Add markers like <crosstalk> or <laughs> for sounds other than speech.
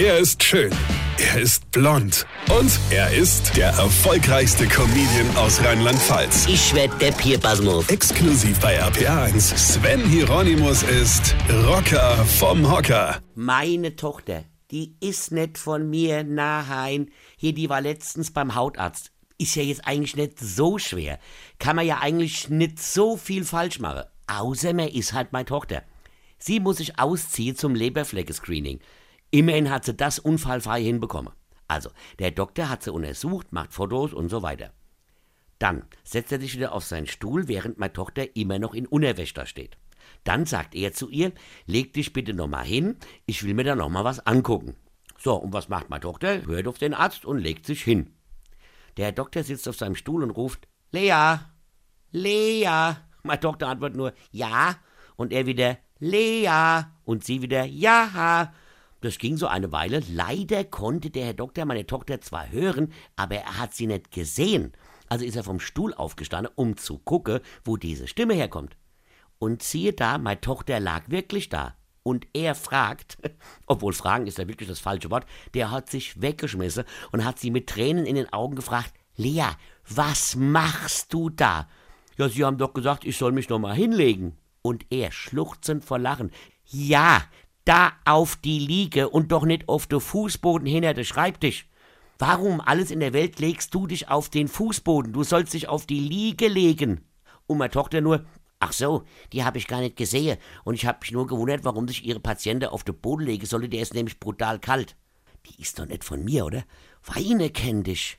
Er ist schön. Er ist blond. Und er ist der erfolgreichste Comedian aus Rheinland-Pfalz. Ich werd der Pierpasmus. Exklusiv bei RPA1. Sven Hieronymus ist Rocker vom Hocker. Meine Tochter, die ist nicht von mir, nein. Hier, die war letztens beim Hautarzt. Ist ja jetzt eigentlich nicht so schwer. Kann man ja eigentlich nicht so viel falsch machen. Außer man ist halt meine Tochter. Sie muss sich ausziehen zum Leberflecke-Screening. Immerhin hat sie das unfallfrei hinbekommen. Also, der Doktor hat sie untersucht, macht Fotos und so weiter. Dann setzt er sich wieder auf seinen Stuhl, während meine Tochter immer noch in Unterwäsche da steht. Dann sagt er zu ihr, leg dich bitte nochmal hin, ich will mir da nochmal was angucken. So, und was macht meine Tochter? Hört auf den Arzt und legt sich hin. Der Doktor sitzt auf seinem Stuhl und ruft, Lea, Lea. Meine Tochter antwortet nur, ja. Und er wieder, Lea. Und sie wieder, ja. Das ging so eine Weile. Leider konnte der Herr Doktor meine Tochter zwar hören, aber er hat sie nicht gesehen. Also ist er vom Stuhl aufgestanden, um zu gucken, wo diese Stimme herkommt. Und siehe da, meine Tochter lag wirklich da. Und er fragt, <laughs> obwohl fragen ist ja wirklich das falsche Wort, der hat sich weggeschmissen und hat sie mit Tränen in den Augen gefragt, Lea, was machst du da? Ja, Sie haben doch gesagt, ich soll mich noch mal hinlegen. Und er schluchzend vor Lachen, ja, da auf die Liege und doch nicht auf den Fußboden hinter den Schreibtisch. Warum alles in der Welt legst du dich auf den Fußboden? Du sollst dich auf die Liege legen. Und meine Tochter nur, ach so, die habe ich gar nicht gesehen. Und ich habe mich nur gewundert, warum sich ihre Patientin auf den Boden legen sollte. Der ist nämlich brutal kalt. Die ist doch nicht von mir, oder? Weine kenn dich.